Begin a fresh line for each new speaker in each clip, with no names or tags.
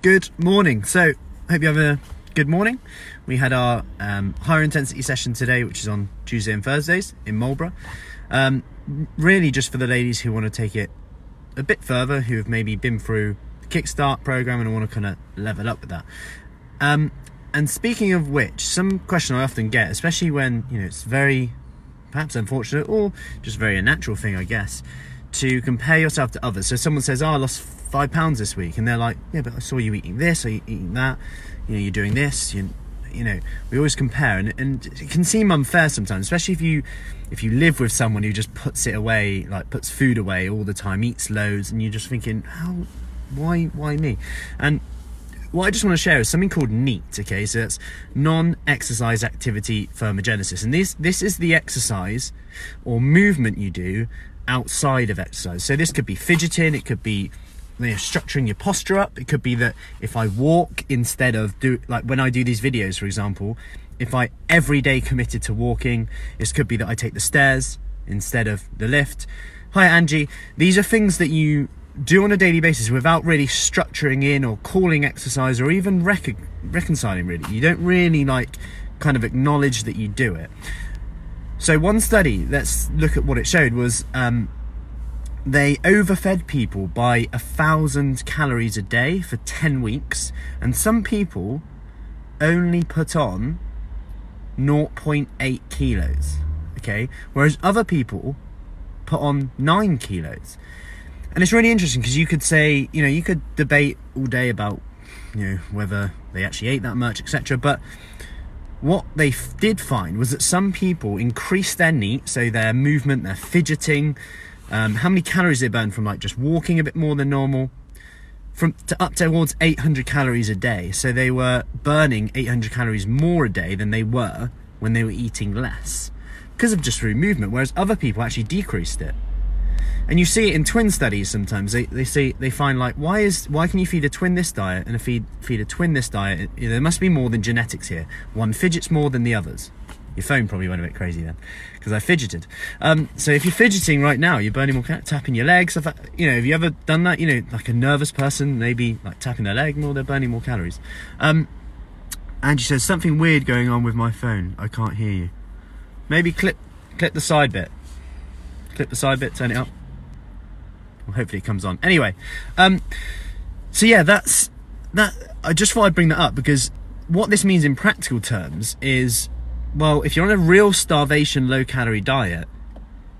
Good morning. So, hope you have a good morning. We had our um, higher intensity session today, which is on Tuesday and Thursdays in Marlborough. Um, really, just for the ladies who want to take it a bit further, who have maybe been through the Kickstart program and want to kind of level up with that. Um, and speaking of which, some question I often get, especially when you know it's very perhaps unfortunate or just very a natural thing, I guess, to compare yourself to others. So someone says, "Oh, I lost five pounds this week," and they're like, "Yeah, but I saw you eating this, or you eating that. You know, you're doing this. You, you know." We always compare, and, and it can seem unfair sometimes, especially if you if you live with someone who just puts it away, like puts food away all the time, eats loads, and you're just thinking, "How? Why? Why me?" And what I just want to share is something called NEAT. Okay, so it's non-exercise activity thermogenesis, and this this is the exercise or movement you do outside of exercise. So this could be fidgeting, it could be you know, structuring your posture up. It could be that if I walk instead of do like when I do these videos, for example, if I every day committed to walking, this could be that I take the stairs instead of the lift. Hi Angie, these are things that you do on a daily basis without really structuring in or calling exercise or even rec- reconciling really you don't really like kind of acknowledge that you do it so one study let's look at what it showed was um, they overfed people by a thousand calories a day for 10 weeks and some people only put on 0.8 kilos okay whereas other people put on 9 kilos and it's really interesting because you could say, you know, you could debate all day about, you know, whether they actually ate that much, etc. But what they f- did find was that some people increased their NEAT, so their movement, their fidgeting, um, how many calories they burn from like just walking a bit more than normal, from to up towards 800 calories a day. So they were burning 800 calories more a day than they were when they were eating less. Because of just through movement, whereas other people actually decreased it. And you see it in twin studies sometimes. They, they say they find like why is why can you feed a twin this diet and a feed feed a twin this diet? There must be more than genetics here. One fidgets more than the others your phone probably went a bit crazy then because I fidgeted. Um, so if you're fidgeting right now you're burning more tapping your legs. You know have you ever done that? You know like a nervous person maybe like tapping their leg more they're burning more calories. Um, Angie says something weird going on with my phone. I can't hear you. Maybe clip clip the side bit. Clip the side bit turn it up. Well, hopefully it comes on. Anyway, um, so yeah, that's that. I just thought I'd bring that up because what this means in practical terms is, well, if you're on a real starvation, low calorie diet,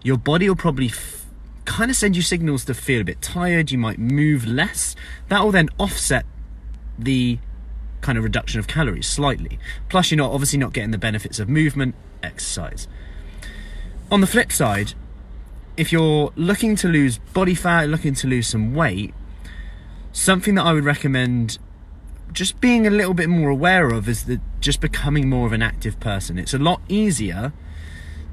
your body will probably f- kind of send you signals to feel a bit tired. You might move less. That will then offset the kind of reduction of calories slightly. Plus, you're not obviously not getting the benefits of movement, exercise. On the flip side, if you're looking to lose body fat, looking to lose some weight, something that I would recommend just being a little bit more aware of is that just becoming more of an active person. It's a lot easier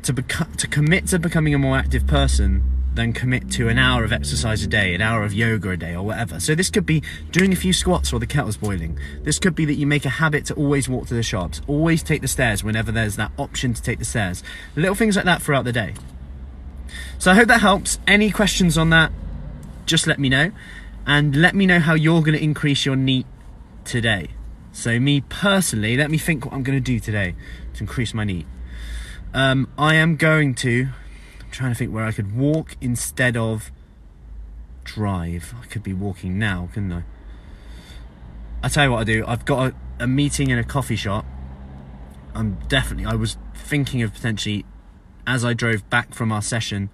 to beco- to commit to becoming a more active person than commit to an hour of exercise a day, an hour of yoga a day, or whatever. So this could be doing a few squats while the kettle's boiling. This could be that you make a habit to always walk to the shops, always take the stairs whenever there's that option to take the stairs. Little things like that throughout the day. So I hope that helps. Any questions on that, just let me know. And let me know how you're going to increase your NEAT today. So, me personally, let me think what I'm going to do today to increase my NEAT. Um, I am going to, I'm trying to think where I could walk instead of drive. I could be walking now, couldn't I? I'll tell you what I do. I've got a, a meeting in a coffee shop. I'm definitely, I was thinking of potentially, as I drove back from our session,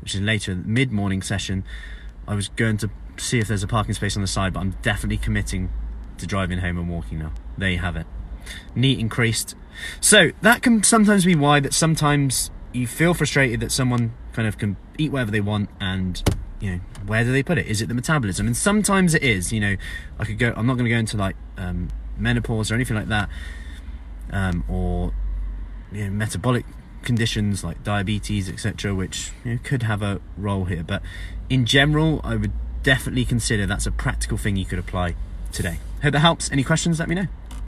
which is later, mid morning session, I was going to see if there's a parking space on the side, but I'm definitely committing to driving home and walking now. There you have it. NEAT increased. So that can sometimes be why that sometimes you feel frustrated that someone kind of can eat whatever they want and you know where do they put it is it the metabolism and sometimes it is you know i could go i'm not going to go into like um, menopause or anything like that um, or you know, metabolic conditions like diabetes, etc., which you know, could have a role here. But in general, I would definitely consider that's a practical thing you could apply today. Hope that helps. Any questions? Let me know.